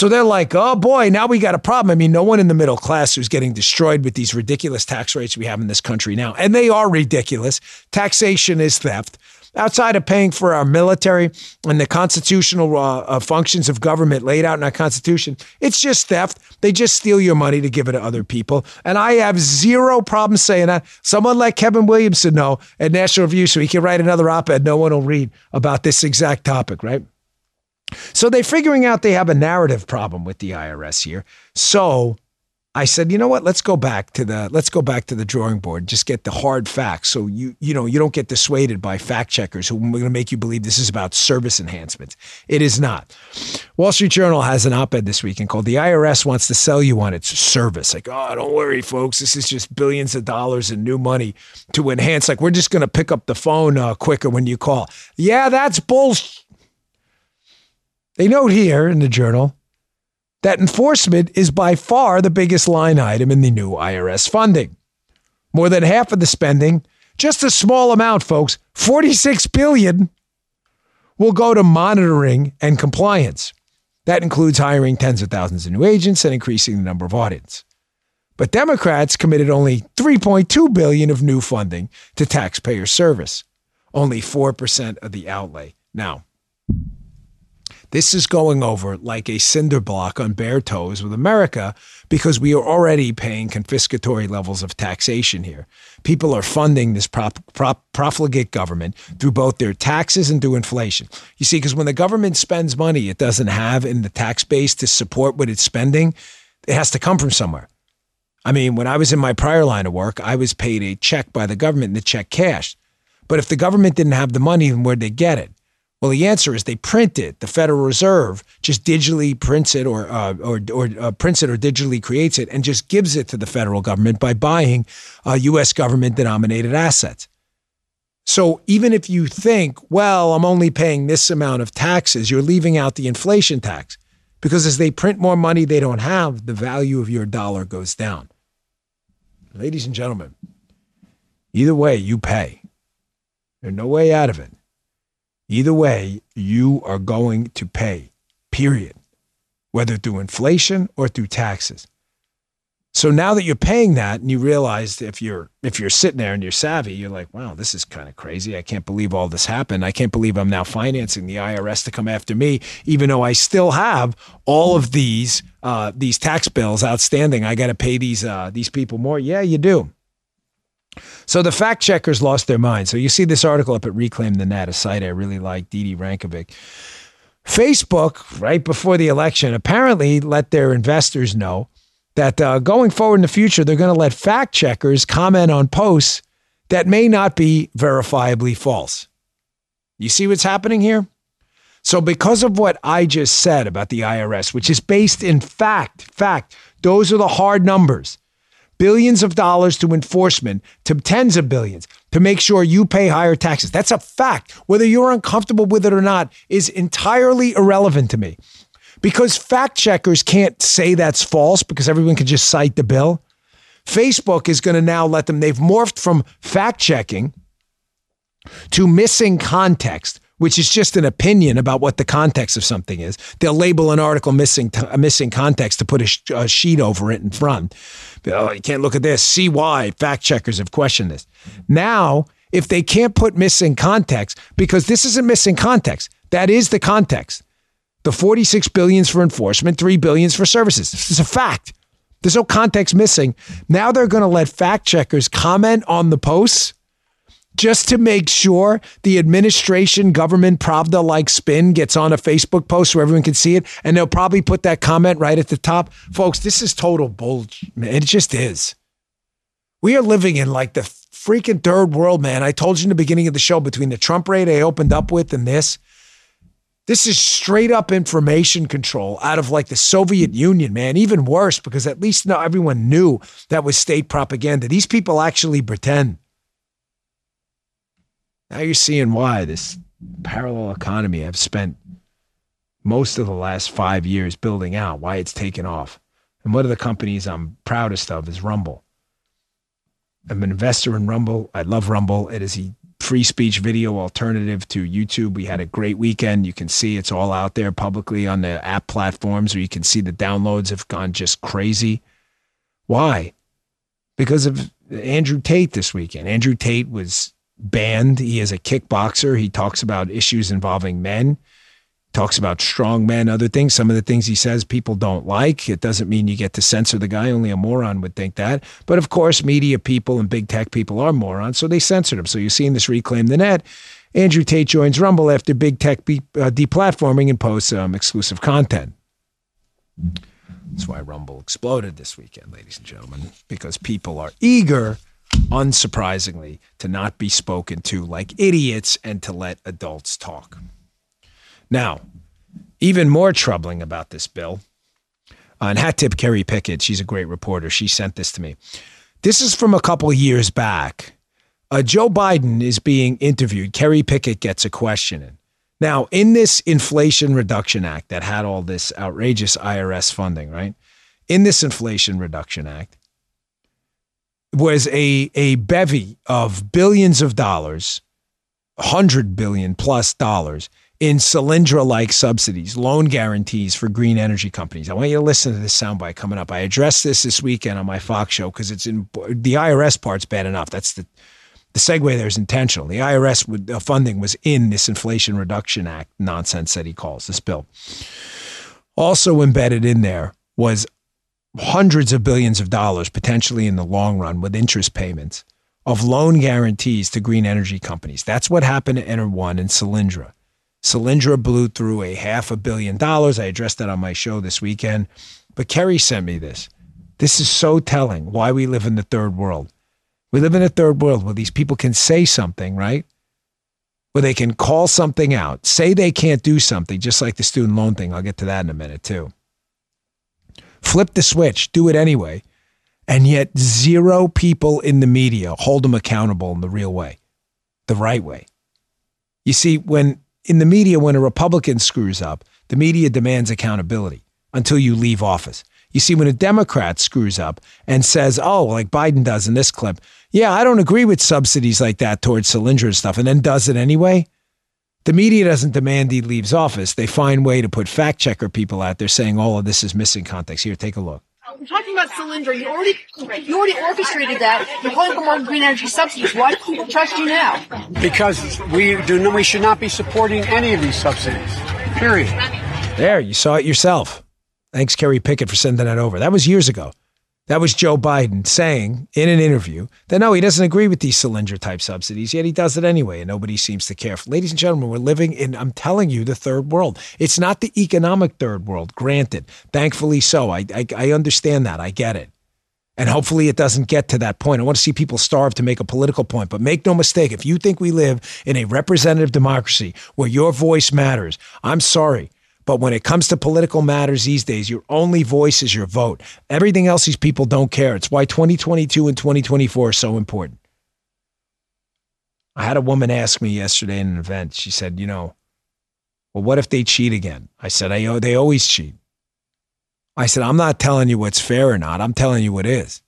So they're like, oh boy, now we got a problem. I mean, no one in the middle class who's getting destroyed with these ridiculous tax rates we have in this country now. And they are ridiculous. Taxation is theft outside of paying for our military and the constitutional uh, uh, functions of government laid out in our Constitution, it's just theft. They just steal your money to give it to other people. And I have zero problem saying that. Someone like Kevin Williamson know at National Review so he can write another op ed no one will read about this exact topic, right? So they're figuring out they have a narrative problem with the IRS here. So I said, you know what? Let's go back to the let's go back to the drawing board. Just get the hard facts, so you you know you don't get dissuaded by fact checkers who are going to make you believe this is about service enhancements. It is not. Wall Street Journal has an op-ed this weekend called "The IRS wants to sell you on its service." Like, oh, don't worry, folks. This is just billions of dollars in new money to enhance. Like, we're just going to pick up the phone uh, quicker when you call. Yeah, that's bullshit. They note here in the journal that enforcement is by far the biggest line item in the new IRS funding. More than half of the spending, just a small amount, folks, 46 billion will go to monitoring and compliance. That includes hiring tens of thousands of new agents and increasing the number of audits. But Democrats committed only 3.2 billion of new funding to taxpayer service, only 4% of the outlay. Now, this is going over like a cinder block on bare toes with America because we are already paying confiscatory levels of taxation here. People are funding this prop, prop, profligate government through both their taxes and through inflation. You see, because when the government spends money it doesn't have in the tax base to support what it's spending, it has to come from somewhere. I mean, when I was in my prior line of work, I was paid a check by the government and the check cashed. But if the government didn't have the money, then where'd they get it? Well, the answer is they print it. The Federal Reserve just digitally prints it, or uh, or or uh, prints it, or digitally creates it, and just gives it to the federal government by buying uh, U.S. government-denominated assets. So even if you think, well, I'm only paying this amount of taxes, you're leaving out the inflation tax because as they print more money they don't have, the value of your dollar goes down. Ladies and gentlemen, either way, you pay. There's no way out of it. Either way, you are going to pay, period, whether through inflation or through taxes. So now that you're paying that and you realize if you're if you're sitting there and you're savvy, you're like, wow, this is kind of crazy. I can't believe all this happened. I can't believe I'm now financing the IRS to come after me, even though I still have all of these uh, these tax bills outstanding. I got to pay these uh, these people more. Yeah, you do. So the fact checkers lost their mind. So you see this article up at Reclaim the Net, a site I really like, Didi Rankovic. Facebook, right before the election, apparently let their investors know that uh, going forward in the future, they're going to let fact checkers comment on posts that may not be verifiably false. You see what's happening here? So, because of what I just said about the IRS, which is based in fact, fact, those are the hard numbers billions of dollars to enforcement to tens of billions to make sure you pay higher taxes. That's a fact. Whether you're uncomfortable with it or not is entirely irrelevant to me because fact checkers can't say that's false because everyone can just cite the bill. Facebook is going to now let them, they've morphed from fact checking to missing context, which is just an opinion about what the context of something is. They'll label an article missing t- missing context to put a, sh- a, sheet over it in front. Oh, you can't look at this. See why fact checkers have questioned this. Now, if they can't put missing context, because this isn't missing context, that is the context. The 46 billions for enforcement, 3 billions for services. This is a fact. There's no context missing. Now they're going to let fact checkers comment on the posts just to make sure the administration government Pravda like spin gets on a Facebook post so everyone can see it. And they'll probably put that comment right at the top. Folks, this is total bullshit. It just is. We are living in like the freaking third world, man. I told you in the beginning of the show between the Trump raid I opened up with and this. This is straight up information control out of like the Soviet Union, man. Even worse because at least now everyone knew that was state propaganda. These people actually pretend. Now you're seeing why this parallel economy I've spent most of the last five years building out, why it's taken off. And one of the companies I'm proudest of is Rumble. I'm an investor in Rumble. I love Rumble. It is a free speech video alternative to YouTube. We had a great weekend. You can see it's all out there publicly on the app platforms, or you can see the downloads have gone just crazy. Why? Because of Andrew Tate this weekend. Andrew Tate was banned. He is a kickboxer. He talks about issues involving men, talks about strong men, other things. Some of the things he says people don't like. It doesn't mean you get to censor the guy. Only a moron would think that. But of course, media people and big tech people are morons, so they censored him. So you're seeing this reclaim the net. Andrew Tate joins Rumble after big tech be, uh, deplatforming and posts um, exclusive content. That's why Rumble exploded this weekend, ladies and gentlemen, because people are eager unsurprisingly, to not be spoken to like idiots and to let adults talk. Now, even more troubling about this bill, uh, and hat tip Kerry Picket, she's a great reporter. She sent this to me. This is from a couple years back. Uh, Joe Biden is being interviewed. Kerry Picket gets a question in. Now, in this Inflation Reduction Act that had all this outrageous IRS funding, right? In this Inflation Reduction Act, was a, a bevy of billions of dollars, 100 billion plus dollars in Solyndra like subsidies, loan guarantees for green energy companies. I want you to listen to this soundbite coming up. I addressed this this weekend on my Fox show because it's in the IRS part's bad enough. That's the the segue there is intentional. The IRS would, uh, funding was in this Inflation Reduction Act nonsense that he calls this bill. Also embedded in there was hundreds of billions of dollars potentially in the long run with interest payments of loan guarantees to green energy companies. That's what happened to Ener1 and Solyndra. Solyndra blew through a half a billion dollars. I addressed that on my show this weekend. But Kerry sent me this. This is so telling why we live in the third world. We live in a third world where these people can say something, right? Where they can call something out, say they can't do something, just like the student loan thing. I'll get to that in a minute, too flip the switch, do it anyway. And yet, zero people in the media hold them accountable in the real way, the right way. You see, when in the media, when a Republican screws up, the media demands accountability until you leave office. You see, when a Democrat screws up and says, oh, like Biden does in this clip, yeah, I don't agree with subsidies like that towards Solyndra and stuff, and then does it anyway, the media doesn't demand he leaves office. They find way to put fact checker people out there saying all of this is missing context. Here, take a look. We're talking about Solyndra. You already you already orchestrated that. You're calling for more green energy subsidies. Why do people trust you now? Because we do. We should not be supporting any of these subsidies. Period. There, you saw it yourself. Thanks, Kerry Picket, for sending that over. That was years ago. That was Joe Biden saying in an interview that no, he doesn't agree with these Solyndra type subsidies, yet he does it anyway, and nobody seems to care. Ladies and gentlemen, we're living in, I'm telling you, the third world. It's not the economic third world, granted. Thankfully so. I, I, I understand that. I get it. And hopefully it doesn't get to that point. I want to see people starve to make a political point. But make no mistake, if you think we live in a representative democracy where your voice matters, I'm sorry. But when it comes to political matters these days, your only voice is your vote. Everything else, these people don't care. It's why 2022 and 2024 are so important. I had a woman ask me yesterday in an event. She said, You know, well, what if they cheat again? I said, I, They always cheat. I said, I'm not telling you what's fair or not. I'm telling you what is.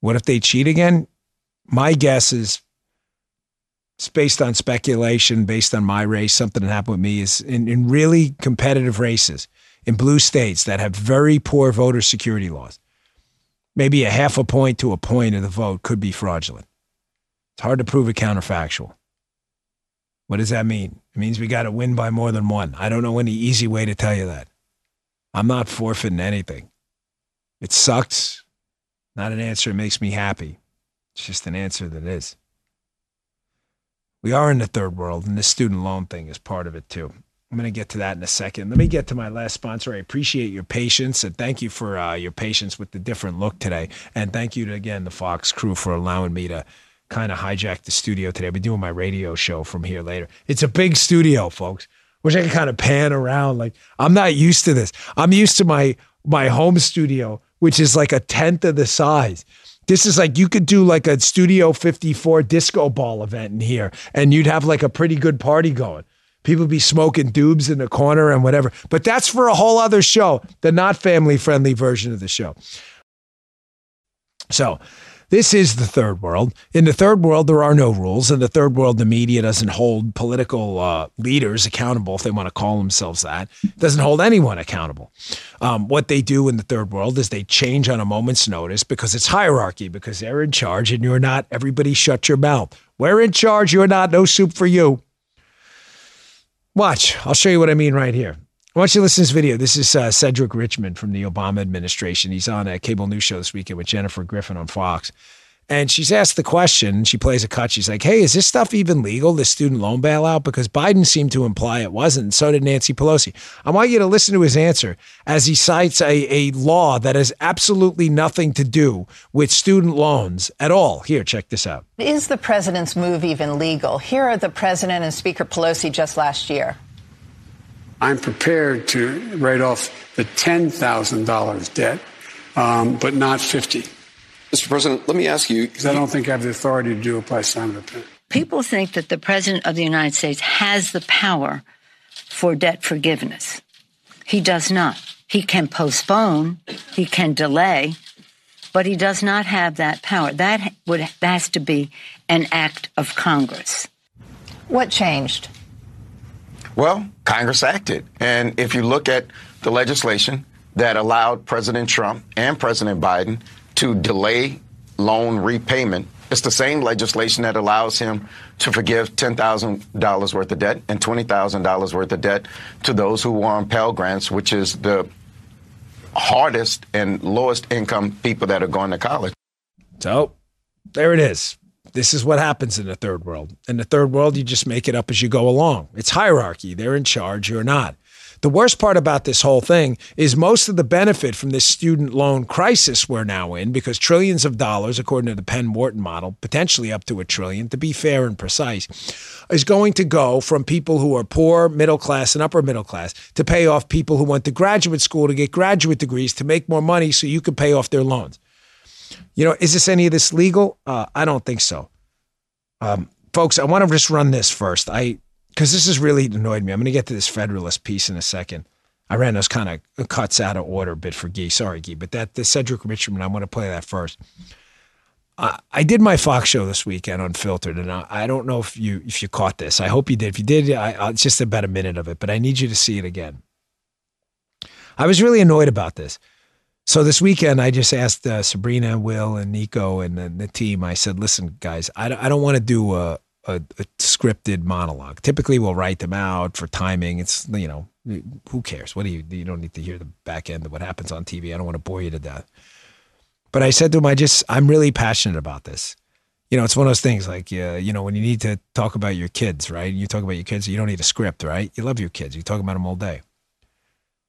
What if they cheat again? My guess is It's based on speculation, based on my race, something that happened with me is in, in really competitive races in blue states that have very poor voter security laws. Maybe a half a point to a point of the vote could be fraudulent. It's hard to prove a counterfactual. What does that mean? It means we got to win by more than one. I don't know any easy way to tell you that. I'm not forfeiting anything. It sucks. Not an answer that makes me happy. It's just an answer that is. We are in the third world, and the student loan thing is part of it too. I'm going to get to that in a second. Let me get to my last sponsor. I appreciate your patience and thank you for uh, your patience with the different look today. And thank you to, again, the Fox crew for allowing me to kind of hijack the studio today. I'll be doing my radio show from here later. It's a big studio, folks. which I can kind of pan around. Like I'm not used to this. I'm used to my my home studio, which is like a tenth of the size. This is like you could do like a Studio 54 disco ball event in here, and you'd have like a pretty good party going. People be smoking doobs in the corner and whatever. But that's for a whole other show, the not family friendly version of the show. So, this is the third world. In the third world, there are no rules. In the third world, the media doesn't hold political uh, leaders accountable, if they want to call themselves that. It doesn't hold anyone accountable. Um, what they do in the third world is they change on a moment's notice because it's hierarchy, because they're in charge and you're not. Everybody shut your mouth. We're in charge. You're not. No soup for you. Watch. I'll show you what I mean right here. I want you to listen to this video. This is uh, Cedric Richmond from the Obama administration. He's on a cable news show this weekend with Jennifer Griffin on Fox. And she's asked the question, she plays a cut. She's like, hey, is this stuff even legal, this student loan bailout? Because Biden seemed to imply it wasn't, and so did Nancy Pelosi. I want you to listen to his answer as he cites a, a law that has absolutely nothing to do with student loans at all. Here, check this out. Is the president's move even legal? Here are the president and Speaker Pelosi just last year. I'm prepared to write off the $10,000 debt, um, but not 50. Mr. President, let me ask you. Because I don't think I have the authority to do it by signing a pen. People think that the President of the United States has the power for debt forgiveness. He does not. He can postpone, he can delay, but he does not have that power. That would that has to be an act of Congress. What changed? Well, Congress acted. And if you look at the legislation that allowed President Trump and President Biden to delay loan repayment, it's the same legislation that allows him to forgive $10,000 worth of debt and $20,000 worth of debt to those who were on Pell Grants, which is the hardest and lowest income people that are going to college. So there it is. This is what happens in the third world. In the third world, you just make it up as you go along. It's hierarchy. They're in charge, you're not. The worst part about this whole thing is most of the benefit from this student loan crisis we're now in, because trillions of dollars, according to the Penn Wharton model, potentially up to a trillion, to be fair and precise, is going to go from people who are poor, middle class, and upper middle class to pay off people who went to graduate school to get graduate degrees to make more money so you can pay off their loans. You know, is this any of this legal? Uh, I don't think so. Um, folks, I want to just run this first. I because this has really annoyed me. I'm going to get to this Federalist piece in a second. I ran those kind of cuts out of order a bit for Gee. Sorry, Gee, but that the Cedric Richmond, I want to play that first. I, did my Fox show this weekend unfiltered, and I, I, don't know if you if you caught this. I hope you did. If you did, I, it's just about a minute of it, but I need you to see it again. I was really annoyed about this. So this weekend, I just asked uh, Sabrina, Will, and Nico and the, the, team. I said, "Listen, guys, I don't, I don't want to do a, a, a, scripted monologue. Typically, we'll write them out for timing. It's you know, who cares? What do you? You don't need to hear the back end of what happens on TV. I don't want to bore you to death." But I said to him, "I just, I'm really passionate about this. You know, it's one of those things like, uh, you know, when you need to talk about your kids, right? You talk about your kids, you don't need a script, right? You love your kids. You talk about them all day.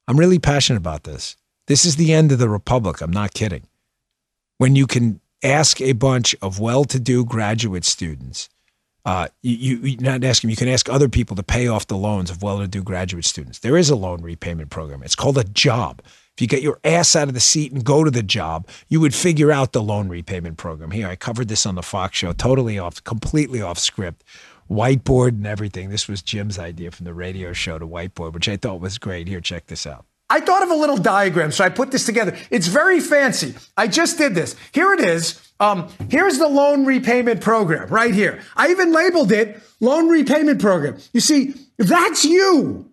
I'm really passionate about this." This is the end of the republic. I'm not kidding. When you can ask a bunch of well-to-do graduate students, uh, you, you not ask them. You can ask other people to pay off the loans of well-to-do graduate students. There is a loan repayment program. It's called a job. If you get your ass out of the seat and go to the job, you would figure out the loan repayment program. Here, I covered this on the Fox show, totally off, completely off script, whiteboard and everything. This was Jim's idea from the radio show to whiteboard, which I thought was great. Here, check this out. I thought of a little diagram, so I put this together. It's very fancy. I just did this. Here it is. Um, here's the loan repayment program right here. I even labeled it loan repayment program. You see, that's you.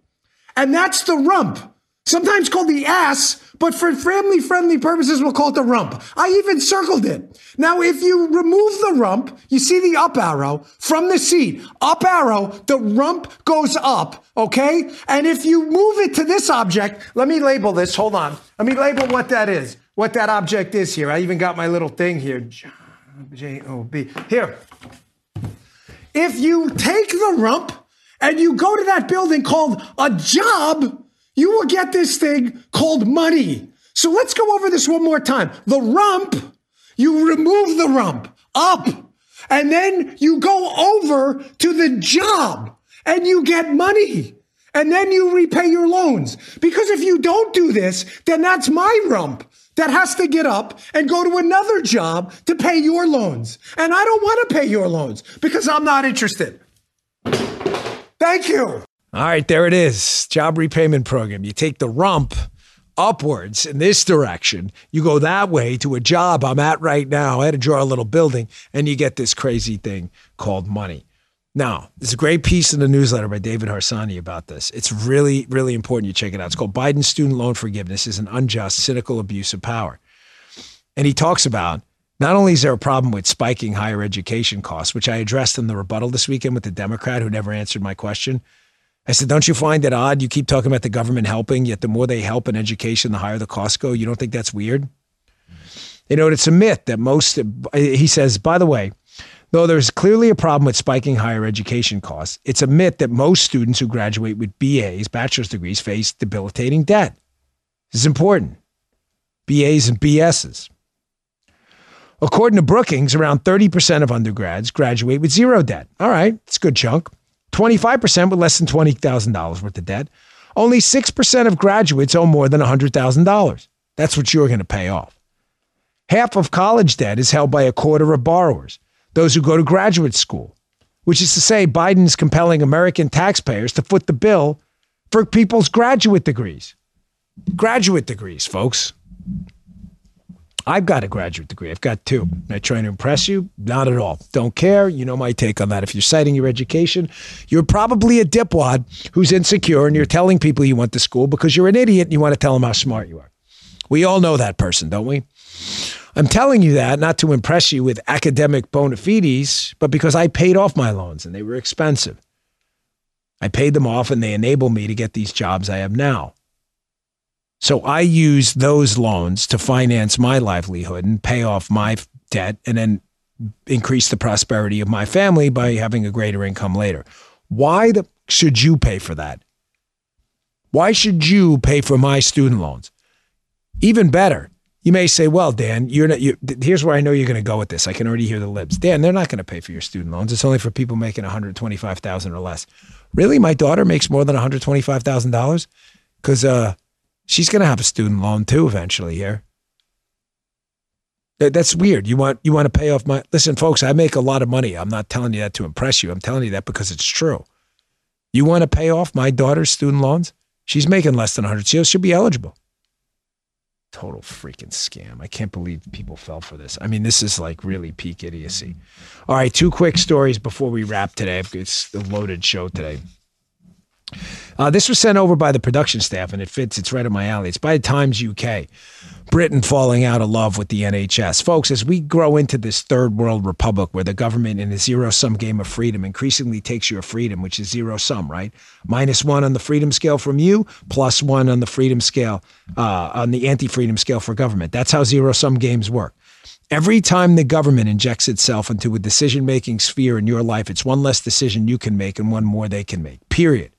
And that's the rump. Sometimes called the ass, but for family friendly purposes, we'll call it the rump. I even circled it. Now, if you remove the rump, you see the up arrow from the seat. Up arrow, the rump goes up, okay? And if you move it to this object, let me label this. Hold on. Let me label what that is, what that object is here. I even got my little thing here. J O B. Here. If you take the rump and you go to that building called a job, you will get this thing called money. So let's go over this one more time. The rump, you remove the rump up, and then you go over to the job and you get money. And then you repay your loans. Because if you don't do this, then that's my rump that has to get up and go to another job to pay your loans. And I don't want to pay your loans because I'm not interested. Thank you. All right, there it is. Job repayment program. You take the rump upwards in this direction. You go that way to a job I'm at right now. I had to draw a little building, and you get this crazy thing called money. Now, there's a great piece in the newsletter by David Harsanyi about this. It's really, really important you check it out. It's called Biden's Student Loan Forgiveness is an Unjust, Cynical Abuse of Power. And he talks about not only is there a problem with spiking higher education costs, which I addressed in the rebuttal this weekend with the Democrat who never answered my question, I said, don't you find it odd? You keep talking about the government helping, yet the more they help in education, the higher the costs go. You don't think that's weird? You know, it's a myth that most, he says, by the way, though there's clearly a problem with spiking higher education costs, it's a myth that most students who graduate with BAs, bachelor's degrees, face debilitating debt. This is important. BAs and BSs. According to Brookings, around 30% of undergrads graduate with zero debt. All right, it's a good chunk. 25% with less than $20,000 worth of debt. Only 6% of graduates owe more than $100,000. That's what you're going to pay off. Half of college debt is held by a quarter of borrowers, those who go to graduate school, which is to say, Biden is compelling American taxpayers to foot the bill for people's graduate degrees. Graduate degrees, folks. I've got a graduate degree. I've got two. Am I trying to impress you? Not at all. Don't care. You know my take on that. If you're citing your education, you're probably a dipwad who's insecure and you're telling people you went to school because you're an idiot and you want to tell them how smart you are. We all know that person, don't we? I'm telling you that not to impress you with academic bona fides, but because I paid off my loans and they were expensive. I paid them off and they enable me to get these jobs I have now. So I use those loans to finance my livelihood and pay off my debt and then increase the prosperity of my family by having a greater income later. Why the, should you pay for that? Why should you pay for my student loans? Even better, you may say, "Well, Dan, you're not." You, here's where I know you're going to go with this. I can already hear the libs. Dan, they're not going to pay for your student loans. It's only for people making 125,000 or less. Really, my daughter makes more than 125,000 dollars because uh, She's going to have a student loan too eventually here. That's weird. You want you want to pay off my Listen, folks, I make a lot of money. I'm not telling you that to impress you. I'm telling you that because it's true. You want to pay off my daughter's student loans? She's making less than 100. She'll, be eligible. Total freaking scam. I can't believe people fell for this. I mean, this is like really peak idiocy. All right, two quick stories before we wrap today. It's a loaded show today. Uh, this was sent over by the production staff, and it fits. It's right up my alley. It's by Times UK. Britain falling out of love with the NHS. Folks, as we grow into this third world republic where the government in a zero sum game of freedom increasingly takes your freedom, which is zero sum, right? Minus one on the freedom scale from you, plus one on the freedom scale, uh, on the anti freedom scale for government. That's how zero sum games work. Every time the government injects itself into a decision making sphere in your life, it's one less decision you can make and one more they can make, period.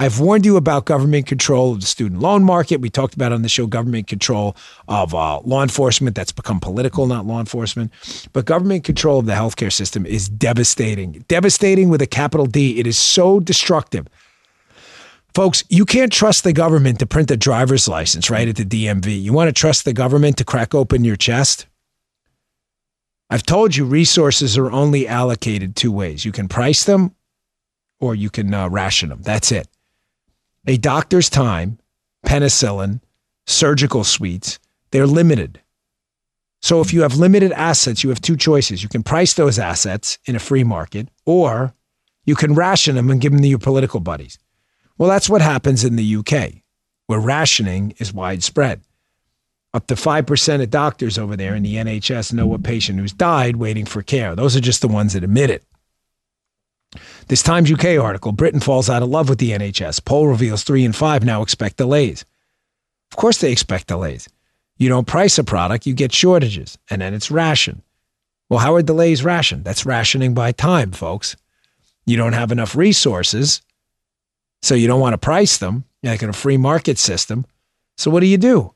I've warned you about government control of the student loan market. We talked about on the show government control of uh, law enforcement. That's become political, not law enforcement. But government control of the healthcare system is devastating. Devastating with a capital D. It is so destructive. Folks, you can't trust the government to print a driver's license right at the DMV. You want to trust the government to crack open your chest? I've told you resources are only allocated two ways you can price them or you can uh, ration them. That's it a doctor's time penicillin, surgical suites, they're limited. So if you have limited assets, you have two choices. You can price those assets in a free market, or you can ration them and give them to your political buddies. Well, that's what happens in the UK, where rationing is widespread. Up to 5% of doctors over there in the NHS know a patient who's died waiting for care. Those are just the ones that admit it. This Times UK article Britain falls out of love with the NHS. Poll reveals three in five now expect delays. Of course, they expect delays. You don't price a product, you get shortages, and then it's rationed. Well, how are delays rationed? That's rationing by time, folks. You don't have enough resources, so you don't want to price them like in a free market system. So what do you do?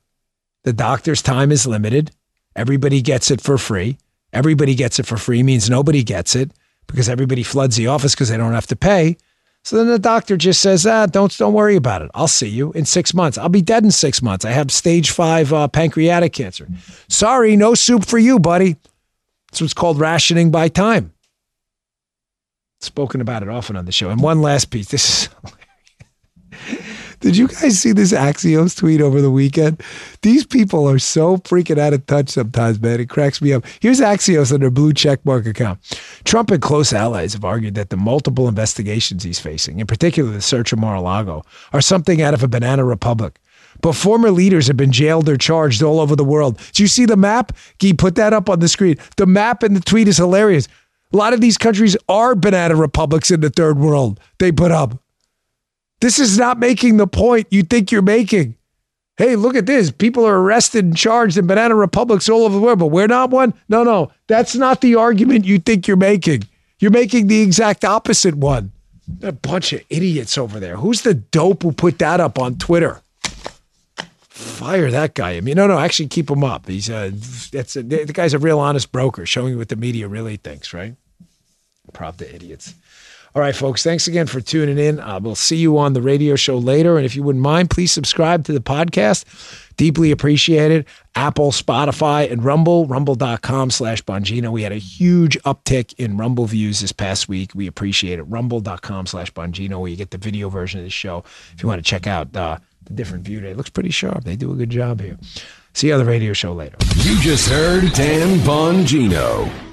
The doctor's time is limited. Everybody gets it for free. Everybody gets it for free means nobody gets it because everybody floods the office because they don't have to pay. So then the doctor just says, ah, don't, don't worry about it. I'll see you in six months. I'll be dead in six months. I have stage five uh, pancreatic cancer. Sorry, no soup for you, buddy. That's what's called rationing by time. Spoken about it often on the show. And one last piece. This is [laughs] Did you guys see this Axios tweet over the weekend? These people are so freaking out of touch sometimes, man. It cracks me up. Here's Axios on their blue checkmark account. Trump and close allies have argued that the multiple investigations he's facing, in particular the search of Mar-a-Lago, are something out of a banana republic. But former leaders have been jailed or charged all over the world. Do you see the map? Guy, put that up on the screen. The map and the tweet is hilarious. A lot of these countries are banana republics in the third world. They put up. This is not making the point you think you're making. Hey, look at this. People are arrested and charged in banana republics all over the world, but we're not one. No, no, that's not the argument you think you're making. You're making the exact opposite one. A bunch of idiots over there. Who's the dope who put that up on Twitter? Fire that guy. I mean, no, no, actually keep him up. He's a, that's a, the guy's a real honest broker, showing you what the media really thinks, right? Prop the idiots. All right, folks, thanks again for tuning in. Uh, we'll see you on the radio show later. And if you wouldn't mind, please subscribe to the podcast. Deeply appreciated. Apple, Spotify, and Rumble, rumble.com slash Bongino. We had a huge uptick in Rumble views this past week. We appreciate it. Rumble.com slash Bongino, where you get the video version of the show. If you want to check out uh, the different view, it looks pretty sharp. They do a good job here. See you on the radio show later. You just heard Dan Bongino.